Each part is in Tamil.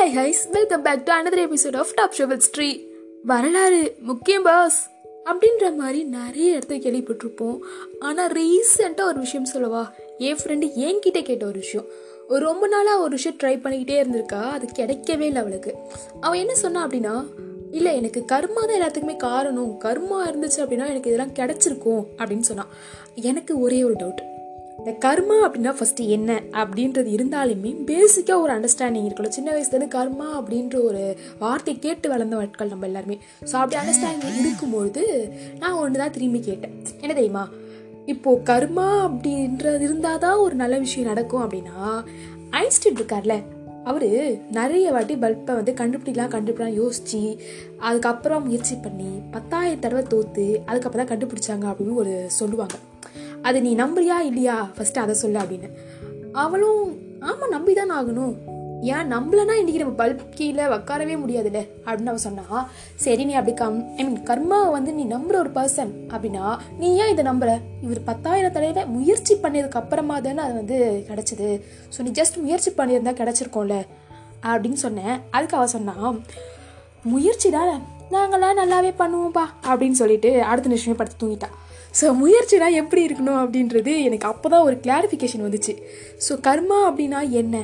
Hi guys welcome back to another episode of top show with Sri வரலாறு முக்கியம் பாஸ் அப்படின்ற மாதிரி நிறைய இடத்த கேள்விப்பட்டிருப்போம். ஆனால் ரீசெண்டாக ஒரு விஷயம் சொல்லவா? என் ஃப்ரெண்டு என்கிட்ட கேட்ட ஒரு விஷயம். ஒரு ரொம்ப நாளாக ஒரு விஷயம் ட்ரை பண்ணிக்கிட்டே இருந்திருக்கா? அது கிடைக்கவே இல்லை அவளுக்கு. அவள் என்ன சொன்னா அப்படின்னா இல்லை எனக்கு கர்மா தான் எல்லாத்துக்குமே காரணம். கர்மா இருந்துச்சு அப்படின்னா எனக்கு இதெல்லாம் கிடைச்சிருக்கும். அப்படின்னு சொன்னான் எனக்கு ஒரே ஒரு டவுட் இந்த கர்மா அப்படின்னா ஃபஸ்ட்டு என்ன அப்படின்றது இருந்தாலுமே பேசிக்காக ஒரு அண்டர்ஸ்டாண்டிங் இருக்கணும். சின்ன வயசுலேருந்து கர்மா அப்படின்ற ஒரு வார்த்தை கேட்டு வளர்ந்த ஆட்கள் நம்ம எல்லாருமே. ஸோ அப்படி அண்டர்ஸ்டாண்டிங் இருக்கும்பொழுது நான் ஒன்று தான் திரும்பி கேட்டேன். என்ன தெரியுமா? இப்போது கர்மா அப்படின்றது இருந்தால் தான் ஒரு நல்ல விஷயம் நடக்கும் அப்படின்னா ஐன்ஸ்டீன் இருக்கார்ல அவர் நிறைய வாட்டி பல்பை வந்து கண்டுபிடிக்கலாம் கண்டுபிடிக்கலாம் யோசிச்சு அதுக்கப்புறம் முயற்சி பண்ணி பத்தாயிரம் தடவை தோற்று அதுக்கப்புறம் தான் கண்டுபிடிச்சாங்க அப்படின்னு ஒரு சொல்லுவாங்க. அது நீ நம்புறியா இல்லையா? ஃபர்ஸ்ட் அதை சொல்லு அப்படின்னு. அவளும் ஆமாம் நம்பி தான் ஆகணும். ஏன் நம்மளனா இன்றைக்கி நம்ம பல்ப் கீழே உட்காரவே முடியாதுல்ல? அப்படின்னு அவன் சொன்னா சரி நீ அப்படி கம் ஐ மீன் கர்மாவை வந்து நீ நம்புற ஒரு பர்சன் அப்படின்னா நீ ஏன் இதை நம்புற? இவர் பத்தாயிரம் தடவை முயற்சி பண்ணதுக்கு அப்புறமா தானே அது வந்து கிடைச்சது. ஸோ நீ ஜஸ்ட் முயற்சி பண்ணியிருந்தா கிடச்சிருக்கோம்ல? அப்படின்னு சொன்னேன். அதுக்கு அவன் சொன்னான் முயற்சி தானே நாங்களாம் நல்லாவே பண்ணுவோம்ப்பா அப்படின்னு சொல்லிட்டு அடுத்த நிமிஷமே படுத்து தூங்கிட்டான் ஸோ முயற்சினா எப்படி இருக்கணும் அப்படின்றது எனக்கு அப்போ தான் ஒரு கிளாரிஃபிகேஷன் வந்துச்சு. ஸோ கர்மா அப்படின்னா என்ன?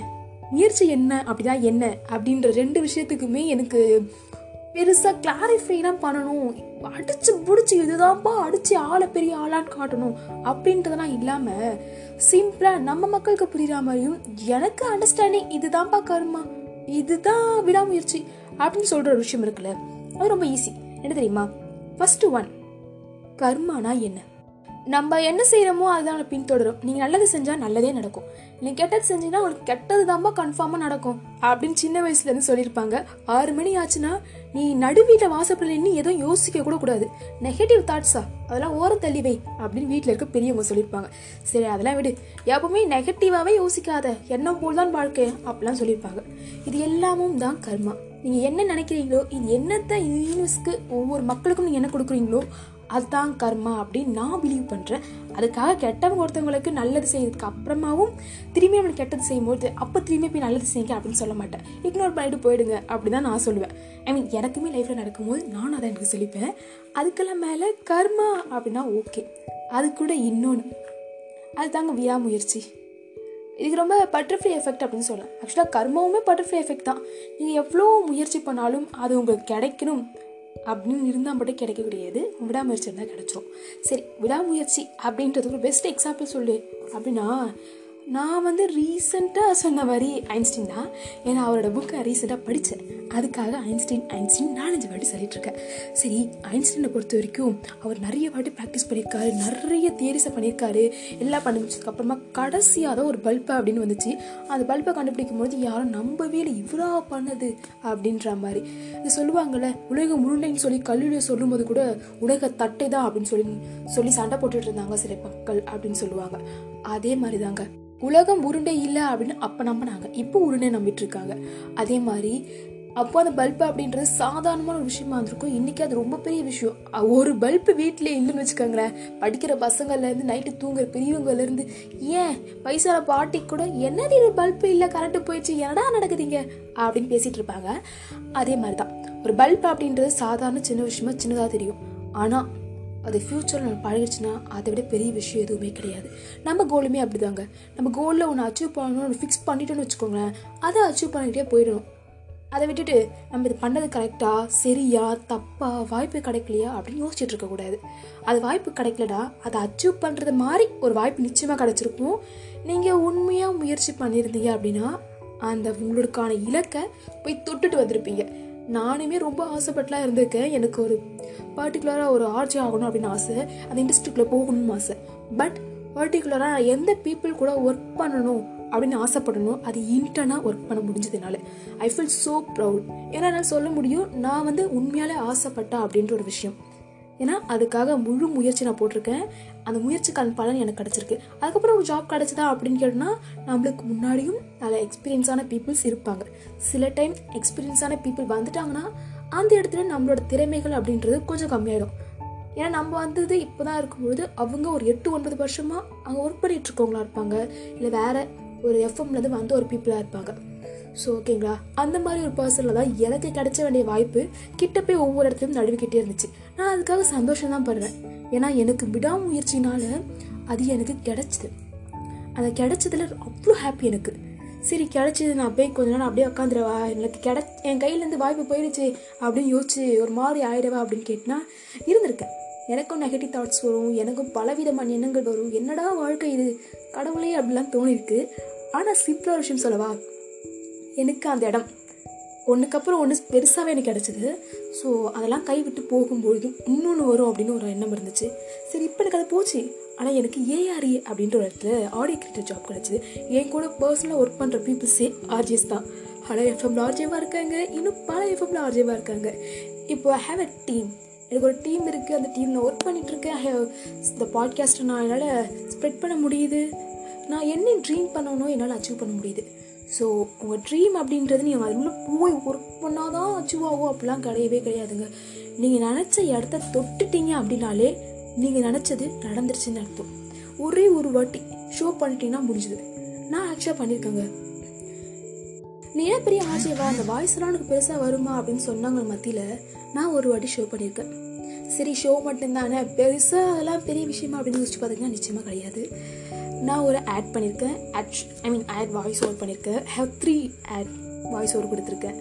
முயற்சி என்ன? அப்படின்னா என்ன? அப்படின்ற ரெண்டு விஷயத்துக்குமே எனக்கு பெருசாக கிளாரிஃபைலாம் பண்ணணும். அடிச்சு பிடிச்சி இதுதான்ப்பா அடிச்சு ஆளை பெரிய ஆளான்னு காட்டணும் அப்படின்றதெல்லாம் இல்லாமல் சிம்பிளாக நம்ம மக்களுக்கு புரியுற மாதிரியும் எனக்கு அண்டர்ஸ்டாண்டிங் இதுதான்ப்பா கர்மா. இதுதான் விடாமுயற்சி அப்படின்னு சொல்கிற ஒரு விஷயம் இருக்குல்ல. அது ரொம்ப ஈஸி என்ன தெரியுமா? ஃபஸ்ட்டு ஒன் கர்மானா என்ன? நம்ம என்ன செய்கிறோமோ அதுதான் பின்தொடரும். நீங்கள் நல்லது செஞ்சால் நல்லதே நடக்கும். நீங்கள் கெட்டது செஞ்சீங்கன்னா உங்களுக்கு கெட்டது தான்ப்பா கன்ஃபார்மாக நடக்கும். அப்படின்னு சின்ன வயசுலேருந்து சொல்லியிருப்பாங்க. ஆறு மணி ஆச்சுன்னா நீ நடுவீட்டில் வாசப்படல நின்று எதுவும் யோசிக்க கூட கூடாது. நெகட்டிவ் தாட்ஸா அதெல்லாம் ஓரம் தள்ளி வை அப்படின்னு வீட்டில் இருக்க பெரியவங்க சொல்லியிருப்பாங்க. சரி அதெல்லாம் விடு. எப்பவுமே நெகட்டிவாகவே யோசிக்காத. எண்ணம் போல் தான் வாழ்க்கை அப்படிலாம் சொல்லியிருப்பாங்க. இது எல்லாமும் தான் கர்மா. நீங்கள் என்ன நினைக்கிறீங்களோ இது என்னத்தை யூனிவர்ஸ்க்கு ஒவ்வொரு மக்களுக்கும் நீங்கள் என்ன கொடுக்குறீங்களோ அதுதான் கர்மா அப்படின்னு நான் பிலீவ் பண்ணுறேன் அதுக்காக கெட்டவங்க ஒருத்தவங்களுக்கு நல்லது செய்யறதுக்கு அப்புறமாவும் திரும்பி நம்மளுக்கு கெட்டது செய்யும்போது அப்போ திரும்பி போய் நல்லது செய்யுங்க அப்படின்னு சொல்ல மாட்டேன். இக்னோர் பண்ணிட்டு போயிடுங்க அப்படின்னு தான் நான் சொல்லுவேன். ஐ மீன் எனக்குமே லைஃப்பில் நடக்கும்போது நானும் அதை எனக்கு சொல்லிப்பேன். அதுக்கெல்லாம் மேலே கர்மா அப்படின்னா ஓகே அது கூட இன்னொன்று அதுதாங்க விடாமுயற்சி. இதுக்கு ரொம்ப பட்டர்ஃப்ளை எஃபெக்ட் அப்படின்னு சொல்லலாம். ஆக்சுவலாக கர்மாவுமே பட்டர்ஃப்ளை எஃபெக்ட் தான். நீங்கள் எவ்வளோ முயற்சி பண்ணாலும் அது உங்களுக்கு கிடைக்கணும். அப்படின்னு இருந்தால் மட்டும் கிடைக்கக்கூடியது விடாமுயற்சி இருந்தால் கிடைச்சோம் சரி விடாமுயற்சி அப்படின்றது ஒரு பெஸ்ட் எக்ஸாம்பிள் சொல்லு. அப்படின்னா நான் வந்து ரீசெண்டாக சொன்ன மாதிரி ஐன்ஸ்டீன் தான். ஏன்னா அவரோட புக்கை ரீசெண்டாக படித்தேன் அதுக்காக ஐன்ஸ்டீன் ஐன்ஸ்டீன் நாலஞ்சு வாட்டி சொல்லிட்டுருக்கேன். சரி ஐன்ஸ்டீனை பொறுத்த வரைக்கும் அவர் நிறைய வாட்டி ப்ராக்டிஸ் பண்ணியிருக்காரு. நிறைய தியரிஸை பண்ணியிருக்காரு. எல்லாம் பண்ணிச்சதுக்கு அப்புறமா கடைசியாக தான் ஒரு பல்பு அப்படின்னு வந்துச்சு. அந்த பல்பை கண்டுபிடிக்கும் போது யாரும் நம்பவே இல்லை. இவ்வளோ பண்ணது அப்படின்ற மாதிரி. இது சொல்லுவாங்கள்ல உலகம் உருளைன்னு சொல்லி கல்லூரியில் சொல்லும்போது கூட உலக தட்டை தான் அப்படின்னு சொல்லி சொல்லி சண்டை போட்டுட்டு இருந்தாங்க சில மக்கள் அப்படின்னு சொல்லுவாங்க. அதே மாதிரி தாங்க உலகம் உருண்டை இல்லை அப்படின்னு அப்போ நம்பினாங்க. இப்போ உருண்டை நம்பிட்டு இருக்காங்க அதே மாதிரி அப்போ அந்த பல்பு அப்படின்றது சாதாரணமான ஒரு விஷயமா இருந்திருக்கும். இன்னைக்கு அது ரொம்ப பெரிய விஷயம். ஒரு பல்பு வீட்டிலே இல்லைன்னு வச்சுக்கோங்களேன். படிக்கிற பசங்கள்லேருந்து நைட்டு தூங்குற பெரியவங்கலேருந்து ஏன் வயசான பாட்டி கூட என்னது இது பல்பு இல்லை கரண்ட்டு போயிடுச்சு என்னடா நடக்குதுங்க? அப்படின்னு பேசிகிட்டு இருப்பாங்க. அதே மாதிரி தான் ஒரு பல்ப் அப்படின்றது சாதாரண சின்ன விஷயமா சின்னதாக தெரியும். ஆனால் அது ஃப்யூச்சரில் நம்ம பழகிடுச்சுன்னா அதை விட பெரிய விஷயம் எதுவுமே கிடையாது. நம்ம கோலுமே அப்படி தாங்க நம்ம கோலில் ஒன்று அச்சீவ் பண்ணணும் ஒன்று ஃபிக்ஸ் பண்ணிட்டோன்னு வச்சுக்கோங்களேன் அதை அச்சீவ் பண்ணிக்கிட்டே போயிடணும். அதை விட்டுட்டு நம்ம இது பண்ணது கரெக்டாக சரியா தப்பா வாய்ப்பு கிடைக்கலையா அப்படின்னு யோசிச்சுட்டு இருக்கக்கூடாது அது வாய்ப்பு கிடைக்கலடா அதை அச்சீவ் பண்ணுறது மாதிரி ஒரு வாய்ப்பு நிச்சயமாக கிடைச்சிருக்கும். நீங்கள் உண்மையாக முயற்சி பண்ணியிருந்தீங்க அப்படின்னா அந்த உங்களுக்கான இலக்கை போய் தொட்டுட்டு வந்திருப்பீங்க. நானுமே ரொம்ப ஆசைப்பட்டுலாம் இருந்திருக்கேன். எனக்கு ஒரு பர்டிகுலராக ஒரு ஆர்ஜி ஆகணும் அப்படின்னு ஆசை. அந்த இண்டஸ்ட்ரிக்குள்ளே போகணும்னு ஆசை. பட் பர்டிகுலராக நான் எந்த பீப்புள் கூட ஒர்க் பண்ணணும் அப்படின்னு ஆசைப்படணும். அது இன்டர்னாக ஒர்க் பண்ண முடிஞ்சதுனால. ஐ ஃபீல் ஸோ ப்ரவுட் ஏன்னா என்னால் சொல்ல முடியும் நான் வந்து உண்மையாலே ஆசைப்பட்டா அப்படின்ற ஒரு விஷயம். ஏன்னா அதுக்காக முழு முயற்சி நான் போட்டிருக்கேன். அந்த முயற்சிக்கான பலன் எனக்கு கிடச்சிருக்கு. அதுக்கப்புறம் ஒரு ஜாப் கிடச்சிதா அப்படின்னு கேட்டோம்னா நம்மளுக்கு முன்னாடியும் நல்ல எக்ஸ்பீரியன்ஸான பீப்புள்ஸ் இருப்பாங்க. சில டைம் எக்ஸ்பீரியன்ஸான பீப்புள் வந்துட்டாங்கன்னா அந்த இடத்துல நம்மளோட திறமைகள் அப்படின்றது கொஞ்சம் கம்மியாயிடும். ஏன்னா நம்ம வந்தது இப்போ தான் இருக்கும்பொழுது அவங்க ஒரு எட்டு ஒன்பது வருஷமாக அங்கே ஒர்க் பண்ணிட்டு இருக்கவங்களா இருப்பாங்க. இல்லை வேற ஒரு எஃப்எம்லேருந்து வந்து ஒரு பீப்புளாக இருப்பாங்க. ஸோ ஓகேங்களா அந்த மாதிரி ஒரு பர்சனில் தான் எனக்கு கிடைச்ச வேண்டிய வாய்ப்பு கிட்ட போய் ஒவ்வொரு இடத்துலையும் நழுவிக்கிட்டே இருந்துச்சு. நான் அதுக்காக சந்தோஷம் தான் படுறேன். ஏன்னா எனக்கு விடாமுயற்சினால அது எனக்கு கிடச்சிது. அது கிடச்சதுல அவ்வளோ ஹாப்பி எனக்கு. சரி கிடச்சிது நான் அப்படியே கொஞ்ச நேரம் அப்படியே உட்காந்துருவா எனக்கு கிடை என் கையிலேருந்து வாய்ப்பு போயிடுச்சு அப்படின்னு யோசிச்சு ஒரு மாதிரி ஆயிடுவா அப்படின்னு கேட்டினா இருந்திருக்கேன். எனக்கும் நெகட்டிவ் தாட்ஸ் வரும் எனக்கும் பலவிதமான எண்ணங்கள் வரும். என்னடா வாழ்க்கை இது? கடவுளே அப்படிலாம் தோணிருக்கு ஆனால் சிம்பிளாக விஷயம் சொல்லவா? எனக்கு அந்த இடம். ஒன்றுக்கப்புறம் ஒன்று பெருசாகவே எனக்கு கிடச்சிது. ஸோ அதெல்லாம் கைவிட்டு போகும்பொழுது இன்னொன்று வரும் அப்படின்னு ஒரு எண்ணம் இருந்துச்சு. சரி இப்போ எனக்கு அது போச்சு. ஆனால் எனக்கு ஏஆர்இ அப்படின்ற ஒரு இடத்துல ஆடியோ கிரியேட்டர் ஜாப் கிடச்சிது. என் கூட பர்சனலாக ஒர்க் பண்ணுற பீப்புள்ஸே ஆர்ஜிஎஸ் தான். ஹலோ எஃப்எம்ல ஆர்ஜேவாக இருக்காங்க. இன்னும் பல எஃப்எம்ல ஆர்ஜேவாக இருக்காங்க. இப்போ ஐ ஹேவ் அ டீம் எனக்கு ஒரு டீம் இருக்குது அந்த டீம் நான் ஒர்க் பண்ணிகிட்ருக்கேன் ஐ ஹேவ் இந்த பாட்காஸ்ட்டை நான் என்னால் ஸ்ப்ரெட் பண்ண முடியுது. நான் என்ன ட்ரீம் பண்ணணும் என்னால் அச்சீவ் பண்ண முடியுது. ஸோ உங்கள் ட்ரீம் அப்படின்றது நீங்கள் அது போய் ஒர்க் பண்ணால் தான் அச்சீவ் ஆகும் அப்படிலாம் கிடையவே கிடையாதுங்க. நீங்கள் நினச்ச இடத்த தொட்டுட்டீங்க அப்படின்னாலே நீங்கள் நினச்சது நடந்துருச்சுன்னு அர்த்தம். ஒரே ஒரு வாட்டி ஷோ பண்ணிட்டீங்கன்னா முடிஞ்சுது. நான் ஆக்சுவலாக பண்ணியிருக்கேங்க நீ பெரிய ஆசைவா அந்த வாய்ஸ்லாம் உனக்கு பெருசாக வருமா? அப்படின்னு சொன்னாங்க மத்தியில் நான் ஒரு வாட்டி ஷோ பண்ணியிருக்கேன் சரி ஷோ மட்டும்தானே. பெருசாக அதெல்லாம் பெரிய விஷயமா அப்படின்னு யோசிச்சு பார்த்தீங்கன்னா நிச்சயமாக கிடையாது. நான் ஒரு ஆட் பண்ணியிருக்கேன் ad I mean ad voice over பண்ணியிருக்கேன் have three ad voice over கொடுத்துருக்கேன்.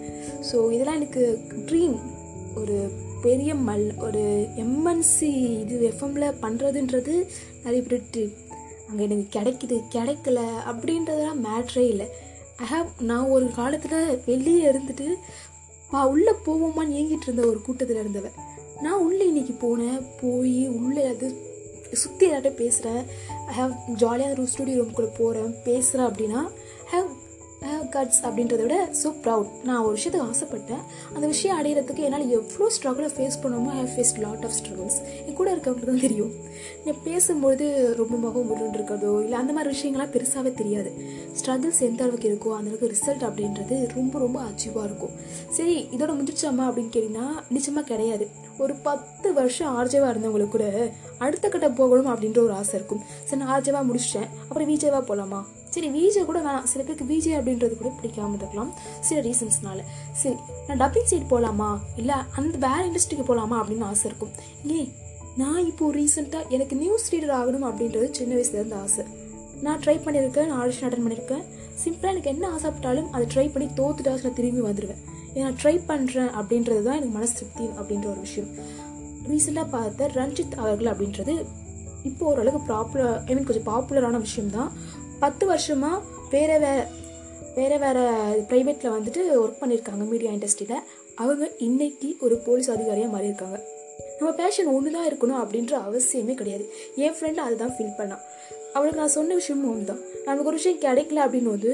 ஸோ இதெல்லாம் எனக்கு ட்ரீம் ஒரு பெரிய மல் ஒரு எம்என்சி இது எஃப்எம்ல பண்ணுறதுன்றது நிறைய பேர் அங்கே எனக்கு கிடைக்குது கிடைக்கல அப்படின்றதெல்லாம் மேட்ரே இல்லை. ஐ ஹாவ் நான் ஒரு காலத்தில் வெளியே இருந்துட்டு பா உள்ளே போவோமான்னு ஏங்கிட்டு இருந்த ஒரு கூட்டத்தில் இருந்தவன். நான் உள்ளே இன்னைக்கு போனேன். போய் உள்ளே அது சுற்றி எல்லார்ட்ட பேசுகிறேன் ஐ ஹாவ் ஜாலியாக ரூம் ஸ்டுடியோ ரூம்குள்ளே போகிறேன் பேசுகிறேன் அப்படின்னா ஹேவ் ஹேவ் கட்ஸ் அப்படின்றத விட ஸோ ப்ரவுட் நான் ஒரு விஷயத்துக்கு ஆசைப்பட்டேன். அந்த விஷயம் அடையிறதுக்கு என்னால் எவ்வளோ ஸ்ட்ரகிளை ஃபேஸ் பண்ணணுமோ I have face lot of struggles என் கூட இருக்கவங்களுக்கு தான் தெரியும். நான் பேசும்பொழுது ரொம்ப முகம் முருன்னு இருக்கிறதோ இல்லை அந்த மாதிரி விஷயங்கள்லாம் பெருசாகவே தெரியாது. ஸ்ட்ரகிள்ஸ் எந்த அளவுக்கு இருக்கோ அந்தளவுக்கு ரிசல்ட் அப்படின்றது ரொம்ப ரொம்ப அச்சீவாக இருக்கும். சரி இதோட முடிச்சாமா அப்படின்னு கேட்டிங்கன்னா நிச்சயமாக கிடையாது. ஒரு பத்து வருஷம் ஆர்ஜேவாக இருந்தவங்களுக்கு கூட அடுத்த கட்ட போகணும் அப்படின்ற ஒரு ஆசை இருக்கும். சரி நான் ஆர்ஜேவாக முடிச்சிட்டேன். அப்புறம் விஜேவாக போகலாமா சரி விஜே கூட வேணாம். சில பேருக்கு விஜே அப்படின்றது கூட பிடிக்காம இருக்கலாம். சில ரீசன்ஸ்னால சரி நான் டப்பிங் சைட் போகலாமா இல்லை அந்த வேற இண்டஸ்ட்ரிக்கு போகலாமா அப்படின்னு ஆசை இருக்கும். ஏன் நான் இப்போது ரீசெண்டாக எனக்கு நியூஸ் ரீடர் ஆகணும் அப்படின்றது சின்ன வயசுலேருந்து ஆசை. நான் ட்ரை பண்ணியிருக்கேன் நான் ஆடிஷன் அட்டன் பண்ணியிருக்கேன். சிம்பிளாக எனக்கு என்ன ஆசைப்பட்டாலும் அதை ட்ரை பண்ணி தோத்துட்டா நான் திரும்பி வந்துடுவேன் நான் ட்ரை பண்ணுறேன் அப்படின்றது தான் எனக்கு மனசு திருப்தி அப்படின்ற ஒரு விஷயம். ரீசெண்டாக பார்த்த ரஞ்சித் அவர்கள் அப்படின்றது இப்போ ஓரளவுக்கு ப்ராப்புலர் ஐ மீன் கொஞ்சம் பாப்புலரான விஷயம்தான். பத்து வருஷமாக வேறு வேறு வேறு வேறு ப்ரைவேட்டில் வந்துட்டு ஒர்க் பண்ணியிருக்காங்க மீடியா இண்டஸ்ட்ரியில் அவங்க இன்னைக்கு ஒரு போலீஸ் அதிகாரியாக மாறியிருக்காங்க. நம்ம பேஷன் ஒன்று தான் இருக்கணும் அப்படின்ற அவசியமே கிடையாது. என் ஃப்ரெண்டு அதுதான் ஃபீல் பண்ணான். அவளுக்கு நான் சொன்ன விஷயமும் ஒன்று தான் நமக்கு ஒரு விஷயம் கிடைக்கல அப்படின்னு போது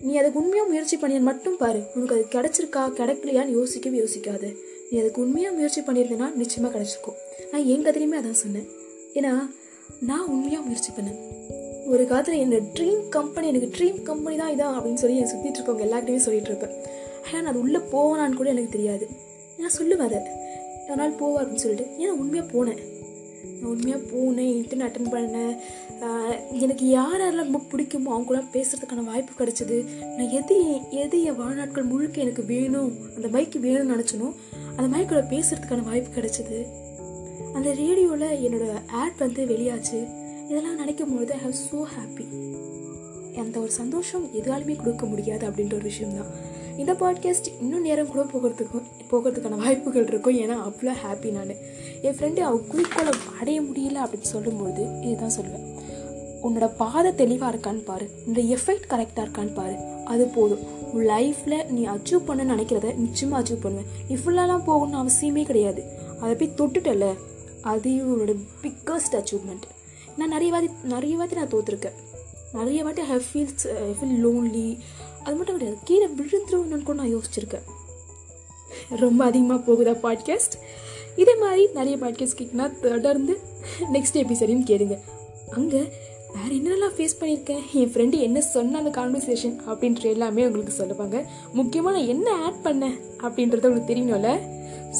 நீ அதுக்கு உண்மையாக முயற்சி பண்ணியது மட்டும் பாரு. உனக்கு அது கிடைச்சிருக்கா கிடைக்கலையான்னு யோசிக்கவே யோசிக்காது. நீ அதுக்கு உண்மையாக முயற்சி பண்ணியிருந்தேன்னா நிச்சயமாக கிடைச்சிருக்கும். நான் என் கதையுமே அதான் சொன்னேன். ஏன்னா நான் உண்மையாக முயற்சி பண்ணேன். ஒரு காலத்தில் என்னோட ட்ரீம் கம்பெனி எனக்கு ட்ரீம் கம்பெனி தான் இதான் அப்படின்னு சொல்லி என் சுற்றிட்டு இருக்கவங்க எல்லாருக்கிட்டையுமே சொல்லிட்டு இருப்பேன். ஆனால் நான் அது உள்ளே போவேனான்னு கூட எனக்கு தெரியாது. நான் சொல்லுவேன் அதை. அதனால் நாள் போவா அப்படின்னு சொல்லிட்டு. ஏன்னா உண்மையாக போனேன். நான் உண்மையாக போனேன் இன்டர்ன் அட்டன் பண்ணேன். எனக்கு யார் யாரெல்லாம் ரொம்ப பிடிக்குமோ அவங்களாம் பேசுகிறதுக்கான வாய்ப்பு கிடைச்சிது. நான் எது எது என் வாழ்நாட்கள் முழுக்க எனக்கு வேணும் அந்த மைக்கு வேணும்னு நினச்சனோ அந்த மைக்கோட பேசுகிறதுக்கான வாய்ப்பு கிடைச்சிது. அந்த ரேடியோவில் என்னோடய ஆட் வந்து வெளியாச்சு. இதெல்லாம் நினைக்கும் பொழுது ஐ ஹவ் ஸோ ஹாப்பி அந்த ஒரு சந்தோஷம் எதாலுமே கொடுக்க முடியாது அப்படின்ற ஒரு விஷயம்தான். இந்த பாட்காஸ்ட் இன்னும் நேரம் கூட போகிறதுக்கும் போகிறதுக்கான வாய்ப்புகள் இருக்கும். ஏன்னா அவ்வளோ ஹாப்பி நான். என் ஃப்ரெண்டு அவள் குறிக்கோளை அடைய முடியல அப்படின்னு சொல்லும்போது இதுதான் சொல்லுவேன். உன்னோட பாதை தெளிவாக இருக்கான்னு பாரு. உன்னோட எஃபெக்ட் கரெக்டாக இருக்கான்னு பாரு. அது போதும். உன் லைஃப்பில் நீ அச்சீவ் பண்ண நினைக்கிறத நிச்சயமாக அச்சீவ் பண்ணுவேன். நீ ஃபுல்லாலாம் போகணும்னு அவசியமே கிடையாது. அதை போய் தொட்டுட்டல அது உன்னோட பிக்கஸ்ட் அச்சீவ்மெண்ட் நான் நிறைய வாட்டி நிறைய வாட்டி நான் தோற்றுருக்கேன் நிறைய வாட்டி ஐ ஃபீல்ஸ் ஃபீல் லோன்லி அது மட்டும் கிடையாது கீழே விழுந்துருவேன்னு கூட நான் யோசிச்சிருக்கேன். ரொம்ப அதிகமாக போகுதா பாட்காஸ்ட் இதே மாதிரி நிறைய பாட்காஸ்ட் கேட்குனா தொடர்ந்து நெக்ஸ்ட் எபிசோடையும் கேளுங்க. அங்கே வேறு என்னென்னலாம் ஃபேஸ் பண்ணியிருக்கேன்? என் ஃப்ரெண்டு என்ன சொன்ன அந்த கான்வர்சேஷன் அப்படின்ற எல்லாமே உங்களுக்கு சொல்லுவாங்க. முக்கியமாக நான் என்ன ஆட் பண்ணேன் அப்படின்றத உங்களுக்கு தெரியணும்ல?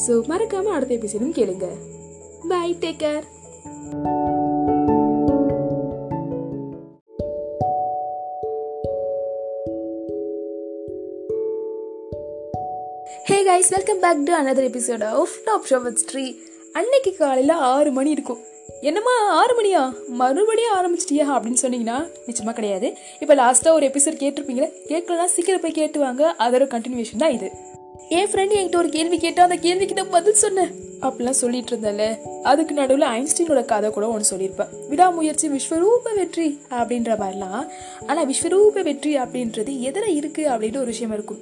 ஸோ மறக்காமல் அடுத்த எபிசோடும் கேளுங்க. Bye take care guys welcome back to another episode of top show with Sri அன்னைக்கு காலையில் ஆறு மணி இருக்கும். என்னம்மா ஆறு மணியா? மறுபடியும் ஆரம்பிச்சிட்டியா அப்படின்னு சொன்னீங்கன்னா நிச்சயமாக கிடையாது. இப்போ லாஸ்ட்டாக ஒரு எபிசோட் கேட்டிருப்பீங்களே கேட்கலன்னா சீக்கிரம் போய் கேட்டு வாங்க. அதோட கண்டினியூஷன் தான் இது. என் ஃப்ரெண்ட் என்கிட்ட ஒரு கேள்வி கேட்டால் அந்த கேள்விக்கு தான் பதில் சொன்னேன் அப்படிலாம் சொல்லிட்டு இருந்தேன்ல. அதுக்கு நடுவில் ஐன்ஸ்டீனோட கதை கூட ஒன்று சொல்லியிருப்பேன். விடாமுயற்சி விஸ்வரூப வெற்றி அப்படின்ற மாதிரிலாம். ஆனால் விஸ்வரூப வெற்றி அப்படின்றது எதில் இருக்குது அப்படின்ற ஒரு விஷயம் இருக்கும்.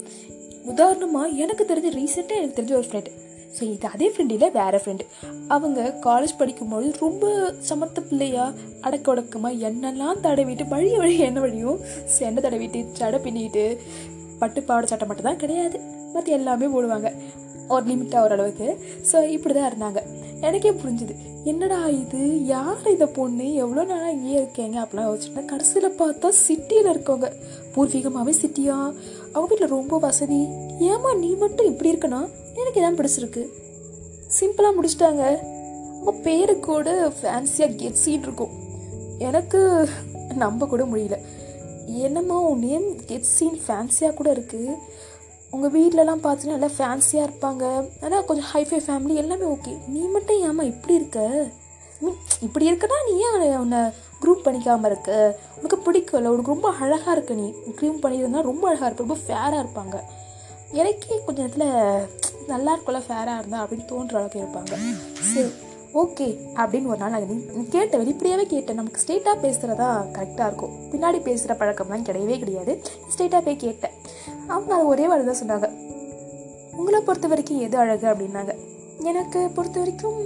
உதாரணமாக எனக்கு தெரிஞ்ச ரீசெண்டாக எனக்கு தெரிஞ்ச ஒரு ஃப்ரெண்டு ஸோ இது அதே ஃப்ரெண்டு இல்லை வேறு ஃப்ரெண்டு அவங்க காலேஜ் படிக்கும்போது ரொம்ப சமத்த பிள்ளையாக அடக்க உடக்கமாக என்னெல்லாம் தடவிட்டு வழிய வழி என்ன வழியும் செண்டை தடவிட்டு சடை பின்னிட்டு பட்டு பாவாடை சட்டை மட்டும் தான் கிடையாது. மற்ற எல்லாமே போடுவாங்க. ஒரு லிமிட்டாக ஓரளவுக்கு ஸோ இப்படி தான் இருந்தாங்க. எனக்கே புரிஞ்சுது. என்னடா இது? யார் இந்த பொண்ணு? எவ்வளோ நாளாக இங்கேயே இருக்கேங்க? அப்படிலாம் யோசிச்சுட்டு கடைசியில் பார்த்தா சிட்டியில் இருக்கவங்க. பூர்வீகமாகவே சிட்டியா? அவங்க வீட்டில் ரொம்ப வசதி. ஏமா நீ மட்டும் இப்படி இருக்கனா? எனக்கு இதான் பிடிச்சிருக்கு. சிம்பிளாக முடிச்சிட்டாங்க. அவங்க பேரு கூட ஃபேன்சியாக கெட்ஸின்னு இருக்கும். எனக்கு நம்ப கூட முடியல. என்னம்மா உன் நேம் கெட்ஸின் ஃபேன்சியாக கூட இருக்குது உங்கள் வீட்டிலலாம் பார்த்தீங்கன்னா நல்லா ஃபேன்சியாக இருப்பாங்க. ஆனால் கொஞ்சம் ஹைஃபை ஃபேமிலி எல்லாமே ஓகே நீ மட்டும் ஏம்மா இப்படி இருக்க? மீன் இப்படி இருக்கனா நீ ஏன் உன்னை க்ரூப் பண்ணிக்காமல் இருக்க? உனக்கு பிடிக்கல உனக்கு ரொம்ப அழகாக இருக்க நீ. க்ரீம் பண்ணியிருந்தா ரொம்ப அழகாக இருப்ப ரொம்ப ஃபேராக இருப்பாங்க. எனக்கே கொஞ்சம் நேரத்தில் நல்லா இருக்கும்ல ஃபேராக இருந்தா அப்படின்னு தோன்ற அளவுக்கு இருப்பாங்க. சரி. ஓகே அப்படின்னு ஒரு நாள் நான் கேட்டேன் வெளிப்படையாகவே கேட்டேன். நமக்கு ஸ்ட்ரெயிட்டாக பேசுகிறதா கரெக்டாக இருக்கும். பின்னாடி பேசுகிற பழக்கம்லாம் கிடையவே கிடையாது. ஸ்ட்ரெயிட்டாக போய் கேட்டேன். அவங்க அது ஒரே வார்த்தை தான் சொன்னாங்க. உங்களை பொறுத்த வரைக்கும் எது அழகு அப்படின்னாங்க. எனக்கு பொறுத்த வரைக்கும்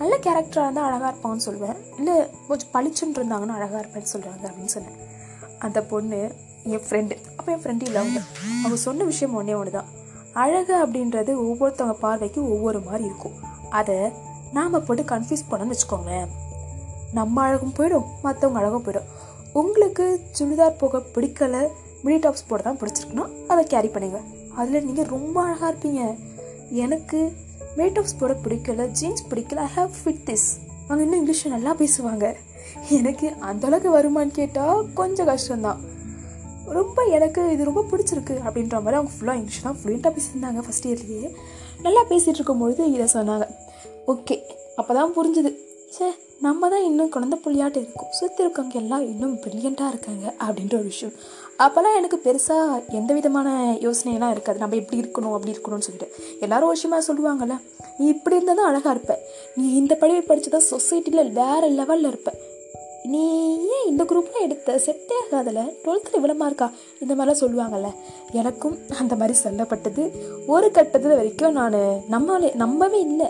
நல்ல கேரக்டராக இருந்தால் அழகாக இருப்பான்னு சொல்லுவேன். இல்லை கொஞ்சம் பளிச்சுன்னு இருந்தாங்கன்னா அழகாக இருப்பேன்னு சொல்கிறாங்க அப்படின்னு சொன்னேன். அந்த பொண்ணு என் ஃப்ரெண்டு அப்போ என் ஃப்ரெண்டு இல்லை அவங்க. அவங்க சொன்ன விஷயம் ஒன்றே ஒன்று தான் அழகு அப்படின்றது ஒவ்வொருத்தவங்க பார்வைக்கு ஒவ்வொரு மாதிரி இருக்கும். அதை நாம் போட்டு கன்ஃபியூஸ் பண்ணோன்னு வச்சுக்கோங்களேன். நம்ம அழகும் போயிடும் மற்றவங்க அழகும் போயிடும். உங்களுக்கு சுடிதார் போக பிடிக்கல மினி டாப்ஸ் போட தான் பிடிச்சிருக்குன்னா அதை கேரி பண்ணுங்க. அதில் நீங்கள் ரொம்ப அழகாக இருப்பீங்க. எனக்கு மினி டாப்ஸ் போட பிடிக்கல ஜீன்ஸ் பிடிக்கல ஐ ஹாவ் ஃபிட் திஸ் அவங்க இன்னும் இங்கிலீஷ் நல்லா பேசுவாங்க. எனக்கு அந்தளவுக்கு வருமானு வருமான்னு கேட்டால் கொஞ்சம் கஷ்டம்தான். ரொம்ப எனக்கு இது ரொம்ப பிடிச்சிருக்கு அப்படின்ற மாதிரி அவங்க ஃபுல்லாக இங்கிலீஷ் தான் ஃப்ளூயண்ட்டாக பேசியிருந்தாங்க ஃபஸ்ட் இயர்லேயே நல்லா பேசிகிட்டு இருக்கும்பொழுது இதை சொன்னாங்க. ஓகே அப்போ தான் புரிஞ்சுது. சே நம்ம தான் இன்னும் குழந்த புள்ளியாட்டு இருக்கோம். சுற்றி இருக்கவங்க எல்லாம் இன்னும் ப்ரில்லியண்ட்டாக இருக்காங்க அப்படின்ற ஒரு விஷயம். அப்போல்லாம் எனக்கு பெருசாக எந்த விதமான யோசனையெல்லாம் இருக்காது. நம்ம இப்படி இருக்கணும் அப்படி இருக்கணும்னு சொல்லிட்டு. எல்லாரும் விஷயமா சொல்லுவாங்கள்ல நீ இப்படி இருந்தால் தான் அழகாக இருப்ப. நீ இந்த படிப்பு படித்து தான் சொசைட்டியில் வேறு லெவலில் இருப்ப. நீ ஏன் இந்த குரூப்பில் எடுத்த செட்டே ஆகாதில்? டுவெல்த்தில் இவ்வளோ மார்க்கா இந்த மாதிரிலாம் சொல்லுவாங்கல்ல. எனக்கும் அந்த மாதிரி சொல்லப்பட்டது ஒரு கட்டத்தில் வரைக்கும் நான் நம்மளே நம்பவே இல்லை.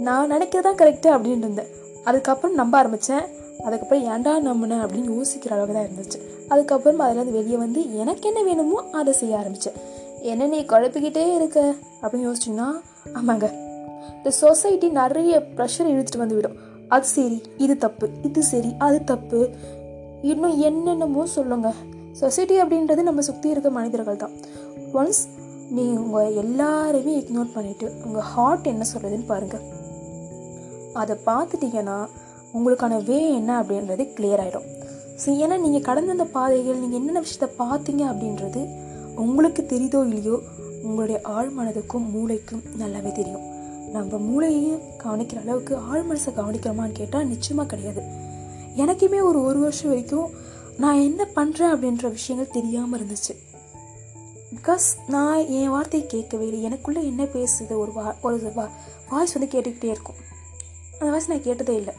நான் நினைக்கிறதான் கரெக்டு அப்படின்னு இருந்தேன். அதுக்கப்புறம் நம்ப ஆரம்பித்தேன் அதுக்கப்புறம் ஏன்டா நம்பினேன் அப்படின்னு யோசிக்கிற அளவுக்கு தான் இருந்துச்சு. அதுக்கப்புறம் அதுலேருந்து வெளியே வந்து எனக்கு என்ன வேணுமோ அதை செய்ய ஆரம்பித்தேன் என்ன நீ குழப்பிக்கிட்டே இருக்க? அப்படின்னு யோசிச்சிங்கன்னா ஆமாங்க. இந்த சொசைட்டி நிறைய ப்ரெஷர் இழுத்துட்டு வந்து விடும். அது சரி இது தப்பு இது சரி அது தப்பு. இன்னும் என்னென்னமோ சொல்லுங்க. சொசைட்டி அப்படின்றது நம்ம சுற்றி இருக்க மனிதர்கள் தான். ஒன்ஸ் நீ உங்கள் எல்லாரையுமே இக்னோர் பண்ணிவிட்டு உங்கள் ஹார்ட் என்ன சொல்கிறதுன்னு பாருங்கள் அதை பார்த்துட்டீங்கன்னா உங்களுக்கான வே என்ன அப்படின்றது கிளியர் ஆகிடும் ஸோ ஏன்னா நீங்கள் கடந்த அந்த பாதைகள் நீங்கள் என்னென்ன விஷயத்த பார்த்தீங்க அப்படின்றது உங்களுக்கு தெரியுதோ இல்லையோ உங்களுடைய ஆழ்மனதுக்கும் மூளைக்கும் நல்லாவே தெரியும். நம்ம மூளையையும் கவனிக்கிற அளவுக்கு ஆழ்மனசை கவனிக்கிறோமான்னு கேட்டால் நிச்சயமாக கிடையாது. எனக்குமே ஒரு ஒரு வருஷம் வரைக்கும் நான் என்ன பண்ணுறேன் அப்படின்ற விஷயங்கள் தெரியாமல் இருந்துச்சு. பிகாஸ் நான் என் வார்த்தையை கேட்கவே இல்லை. எனக்குள்ளே என்ன பேசுது? ஒரு வா ஒரு வா வாய்ஸ் வந்து கேட்டுக்கிட்டே இருக்கும். அந்த வாய்ஸ் நான் கேட்டதே இல்லை.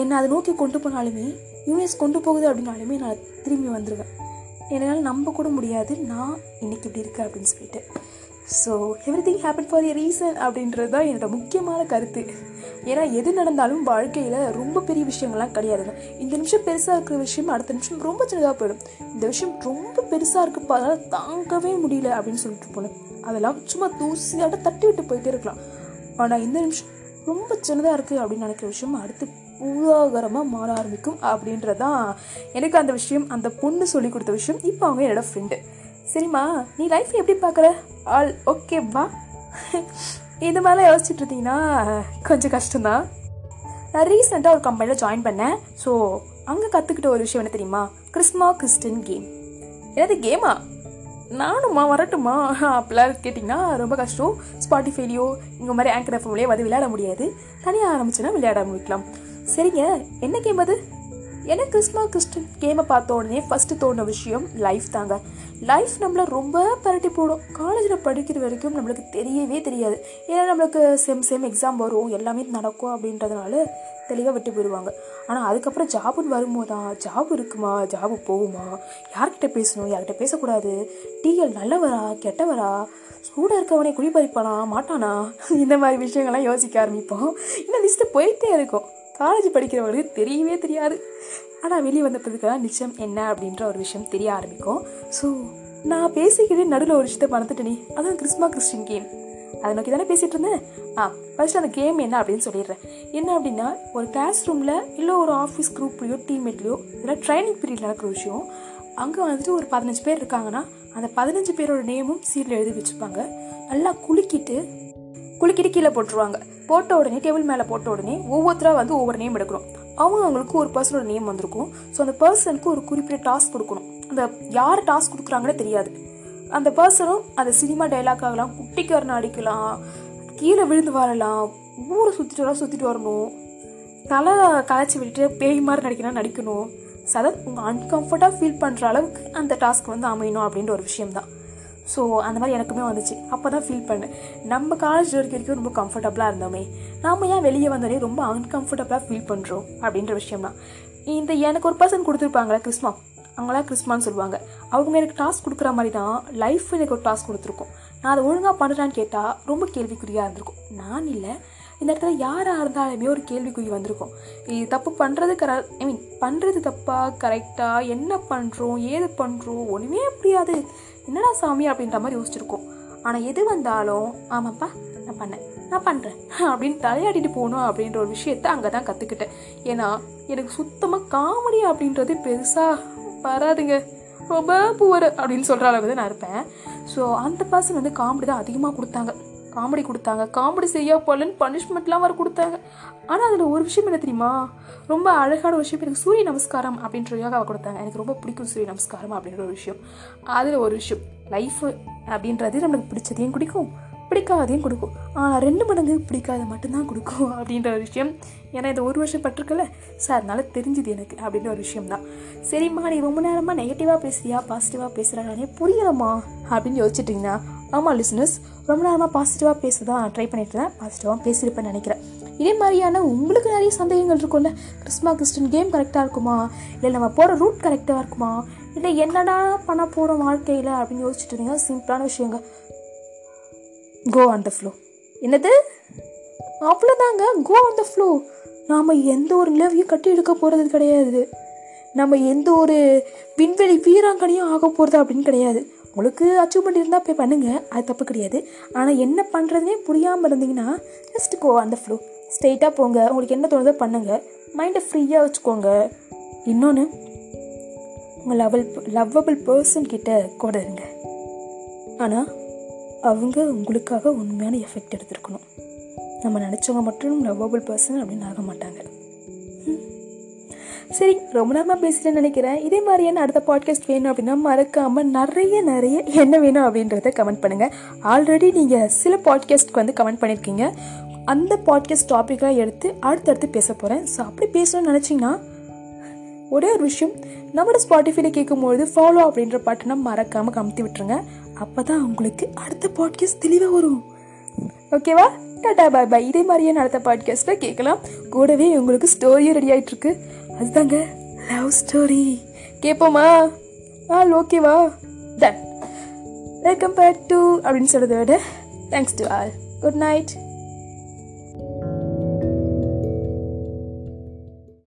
என்னை அதை நோக்கி கொண்டு போனாலுமே யூஎஸ் கொண்டு போகுது அப்படின்னாலுமே நான் திரும்பி வந்துடுவேன் என்னால் நம்ப கூட முடியாது. நான் இன்னைக்கு இப்படி இருக்கேன் அப்படின்னு சொல்லிட்டு. So everything happen for a reason அப்படின்றது தான் என்னோட முக்கியமான கருத்து. ஏன்னா எது நடந்தாலும் வாழ்க்கையில் ரொம்ப பெரிய விஷயங்கள்லாம் கிடையாதுங்க இந்த நிமிஷம் பெருசாக இருக்கிற விஷயம் அடுத்த நிமிஷம் ரொம்ப சின்னதாக போயிடும். இந்த விஷயம் ரொம்ப பெருசாக இருக்குப்பா அதனால் தாங்கவே முடியல அப்படின்னு சொல்லிட்டு போனேன் அதெல்லாம் சும்மா தூசியாட்ட தட்டி விட்டு போயிட்டே இருக்கலாம். ஆனால் இந்த நிமிஷம் ரொம்ப சின்னதாக இருக்குது அப்படின்னு நினைக்கிற விஷயம் அடுத்து பூதாகரமாக மாற ஆரம்பிக்கும் அப்படின்றதான் எனக்கு அந்த விஷயம் அந்த பொண்ணு சொல்லி கொடுத்த விஷயம். இப்போ அவங்க என்னோட ஃப்ரெண்டு சரிம்மா நீ லைஃப் எப்படி பார்க்குற? ஆல் ஓகேவா இது மாதிரிலாம் யோசிச்சுட்டு இருந்தீங்கன்னா கொஞ்சம் கஷ்டம்தான். நான் ரீசெண்டாக ஒரு கம்பெனியில் ஜாயின் பண்ணேன். ஸோ அங்கே கற்றுக்கிட்ட ஒரு விஷயம் என்ன தெரியுமா? கிறிஸ்மா கிறிஸ்டின் கேம் எனது கேமா நானும்மா வரட்டுமா அப்படிலாம் கேட்டிங்கன்னா ரொம்ப கஷ்டம். ஸ்பாட்டிஃபைலையோ இங்கே மாதிரி ஆங்கர் எஃப்எம்லேயே வந்து விளையாட முடியாது. தனியாக ஆரம்பிச்சுன்னா விளையாட ஆரம்பிக்கலாம். சரிங்க என்ன கேம் அது? எனக்கு கிறிஸ்மா கிறிஸ்டன் கேமை பார்த்த உடனே ஃபஸ்ட்டு தோணுன விஷயம் லைஃப் தாங்க. லைஃப் நம்மளை ரொம்ப பரட்டி போடும். காலேஜில் படிக்கிற வரைக்கும் நம்மளுக்கு தெரியவே தெரியாது. ஏன்னா நம்மளுக்கு செம் செம் எக்ஸாம் வரும். எல்லாமே நடக்கும் அப்படின்றதுனால தெளிவாக விட்டு போயிடுவாங்க ஆனால் அதுக்கப்புறம் ஜாபுன்னு வரும்போதா ஜாப் இருக்குமா? ஜாபு போகுமா? யார்கிட்ட பேசணும்? யார்கிட்ட பேசக்கூடாது? டிஎல் நல்லவரா? கெட்டவரா? சூடாக இருக்கவனே குடிபறிப்பானா? மாட்டானா? இந்த மாதிரி விஷயங்கள்லாம் யோசிக்க ஆரம்பிப்போம். இந்த லிஸ்ட்டு போயிட்டே இருக்கும். காலேஜ் படிக்கிறவங்களுக்கு தெரியவே தெரியாது. ஆனால் வெளியே வந்தப்பதுக்கெல்லாம் நிச்சயம் என்ன அப்படின்ற ஒரு விஷயம் தெரிய ஆரம்பிக்கும். ஸோ நான் பேசிக்கிட்டே நடுவில் ஒரு விஷயத்தை மறந்துட்டேனே. அதான் கிறிஸ்மா கிறிஸ்டின் கேம். அதை நோக்கி தானே பேசிகிட்டு இருந்தேன். ஆ ஃபஸ்ட்டு அந்த கேம் என்ன அப்படின்னு சொல்லிடுறேன். என்ன அப்படின்னா ஒரு கிளாஸ் ரூமில் இல்லை ஒரு ஆஃபீஸ் குரூப்லேயோ டீம்மேட்லேயோ இல்லை ட்ரைனிங் பீரியட் நடக்கிற விஷயம் அங்கே வந்துட்டு ஒரு பதினஞ்சு பேர் இருக்காங்கன்னா அந்த பதினஞ்சு பேரோட நேமும் சீரில் எழுதி வச்சுப்பாங்க. நல்லா குலுக்கிட்டு குலுக்கிட்டு கீழே போட்டுருவாங்க. போட்ட உடனே டேபிள் மேலே போட்ட உடனே ஒவ்வொருத்தராக வந்து ஒவ்வொரு நேம் எடுக்கணும். அவங்க அவங்களுக்கு ஒரு பர்சனோட நேம் வந்திருக்கும். ஸோ அந்த பர்சனுக்கு ஒரு குறிப்பிட்ட டாஸ்க் கொடுக்கணும். அந்த யார் டாஸ்க் கொடுக்குறாங்கன்னு தெரியாது. அந்த பர்சனும் அந்த சினிமா டைலாக் ஆகலாம் குட்டிக்காரனை அடிக்கலாம் கீழே விழுந்து வரலாம் ஊரை சுற்றிட்டு வர சுற்றிட்டு வரணும். தலை களைச்சி விட்டுட்டு பேய் மாதிரி நடிக்கணும் நடிக்கணும். ஸோ அதாவது உங்கள் அன்கம்ஃபர்ட்டாக ஃபீல் பண்ணுற அளவுக்கு அந்த டாஸ்க் வந்து அமையணும் அப்படின்ற ஒரு விஷயம் தான் ஸோ அந்த மாதிரி எனக்குமே வந்துச்சு. அப்போ தான் ஃபீல் பண்ணேன். நம்ம காலேஜ் வரைக்கும் வரைக்கும் ரொம்ப கம்ஃபர்டபுளாக இருந்தோமே. நாம் ஏன் வெளியே வந்தோடனே ரொம்ப அன்கம்ஃபர்டபுளாக ஃபீல் பண்ணுறோம் அப்படின்ற விஷயம் தான் இந்த எனக்கு ஒரு பர்சன் கொடுத்துருப்பாங்களே கிறிஸ்மா? அவங்களாம் கிறிஸ்மான்னு சொல்லுவாங்க. அவங்க எனக்கு டாஸ்க் கொடுக்குற மாதிரி தான் லைஃப் எனக்கு ஒரு டாஸ்க் கொடுத்துருக்கோம். நான் அதை ஒழுங்காக பண்ணுறான்னு கேட்டால் ரொம்ப கேள்விக்குறியாக இருந்திருக்கும். நான் இல்லை. இந்த இடத்துல யாராக இருந்தாலுமே ஒரு கேள்விக்குறி வந்திருக்கும். இது தப்பு பண்ணுறது கர ஐ மீன் பண்ணுறது தப்பா கரெக்டாக என்ன பண்ணுறோம் ஏது பண்ணுறோம் ஒன்றுமே புரியாது. என்னடா சாமி அப்படின்ற மாதிரி யோசிச்சிருக்கோம். ஆனால் எது வந்தாலும் ஆமாப்பா நான் பண்ணேன். நான் பண்ணுறேன் அப்படின்னு தலையாடிட்டு போகணும் அப்படின்ற ஒரு விஷயத்த அங்கே தான் கற்றுக்கிட்டேன் ஏன்னா எனக்கு சுத்தமாக காமெடி அப்படின்றது பெருசாக வராதுங்க ரொம்ப புவர் அப்படின்னு சொல்கிற அளவுக்கு தான் நான் இருப்பேன். ஸோ அந்த பர்சன் வந்து காமெடி தான் அதிகமாக கொடுத்தாங்க. காமெடி கொடுத்தாங்க. காமெடி செய்யா போகலன்னு பனிஷ்மெண்ட்லாம் வர கொடுத்தாங்க. ஆனால் அதில் ஒரு விஷயம் என்ன தெரியுமா? ரொம்ப அழகான ஒரு விஷயம். எனக்கு சூரிய நமஸ்காரம் அப்படின்ற யோகாவை கொடுத்தாங்க. எனக்கு ரொம்ப பிடிக்கும் சூரிய நமஸ்காரம் அப்படின்ற ஒரு விஷயம். அதில் ஒரு விஷயம். லைஃப் அப்படின்றது நம்மளுக்கு பிடிச்சதையும் பிடிக்கும் பிடிக்காதையும் கொடுக்கும். ஆனால் ரெண்டு மடங்கு பிடிக்காத மட்டும்தான் கொடுக்கும் அப்படின்ற ஒரு விஷயம். ஏன்னா இது ஒரு வருஷம் பட்டிருக்கல சார் அதனால் தெரிஞ்சுது எனக்கு அப்படின்ற ஒரு விஷயம் தான் சரிம்மா நீ ரொம்ப நேரமாக நெகட்டிவாக பேசுறியா? பாசிட்டிவாக பேசுகிறானே புரியலம்மா அப்படின்னு யோசிச்சிட்டிங்கன்னா ஆமாம் லிசனஸ் ரொம்ப நேரமாக பாசிட்டிவாக பேச தான் ட்ரை பண்ணிட்டு தான் பாசிட்டிவாக பேசியிருப்பேன்னு நினைக்கிறேன். இதே மாதிரியான உங்களுக்கு நிறைய சந்தேகங்கள் இருக்கும்ல. கிறிஸ்மா கிறிஸ்டின் கேம் கரெக்டாக இருக்குமா? இல்லை நம்ம போகிற ரூட் கரெக்டாக இருக்குமா? இல்லை என்னடா பண்ண போகிறோம் வாழ்க்கையில் அப்படின்னு யோசிச்சுட்டு இருந்தீங்க சிம்பிளான விஷயங்கள் கோ ஆன் த ஃப்ளோ என்னது? அவ்வளோதாங்க கோ ஆன் த ஃப்ளோ நாம் எந்த ஒரு நிலவையும் கட்டி எடுக்க போகிறது கிடையாது. நம்ம எந்த ஒரு விண்வெளி வீராங்கனையும் ஆக போகிறது அப்படின்னு கிடையாது. உங்களுக்கு அச்சீவ்மெண்ட் இருந்தால் போய் பண்ணுங்கள் அது தப்பு கிடையாது. ஆனால் என்ன பண்ணுறதுனே புரியாமல் இருந்தீங்கன்னா ஜஸ்ட் கோ அந்த ஃப்ளோ ஸ்ட்ரெயிட்டாக போங்க. உங்களுக்கு என்ன தோணுதோ பண்ணுங்கள் மைண்டை ஃப்ரீயாக வச்சுக்கோங்க. இன்னொன்று உங்கள் லவல் லவ்வபிள் பர்சன் கிட்ட கூட இருங்க. ஆனால் அவங்க உங்களுக்காக உண்மையான எஃபெக்ட் எடுத்துருக்கணும். நம்ம நினச்சவங்க மட்டும் லவ்வபிள் பர்சன் அப்படின்னு ஆக மாட்டாங்க. ம். சரி ரொம்ப நேரமாக பேசுகிறேன்னு நினைக்கிறேன். இதே மாதிரியான அடுத்த பாட்காஸ்ட் வேணும் அப்படின்னா மறக்காமல் நிறைய நிறைய என்ன வேணும் அப்படின்றத கமெண்ட் பண்ணுங்கள் ஆல்ரெடி நீங்கள் சில பாட்காஸ்ட்க்கு வந்து கமெண்ட் பண்ணியிருக்கீங்க அந்த பாட்காஸ்ட் டாப்பிக்காக எடுத்து அடுத்தடுத்து பேச போகிறேன் ஸோ அப்படி பேசணும்னு நினச்சிங்கன்னா ஒரே ஒரு விஷயம் நம்மளோட ஸ்பாட்டிஃபைல கேட்கும்பொழுது ஃபாலோ அப்படின்ற பட்டனம் மறக்காமல் கமுத்தி விட்டுருங்க. அப்போ தான் உங்களுக்கு அடுத்த பாட்காஸ்ட் தெளிவாக வரும். ஓகேவா டாடா பாய் பாய் இதே மாதிரியே அடுத்த பாட்காஸ்ட்டில் கேட்கலாம். கூடவே உங்களுக்கு ஸ்டோரியும் ரெடி ஆகிட்டுருக்கு அதுதாங்க லவ் ஸ்டோரி கேட்போமா? ஆல் ஓகேவா டன் வெல்கம் பேக் டு அப்படின்னு சொல்கிறத விட thanks to all good night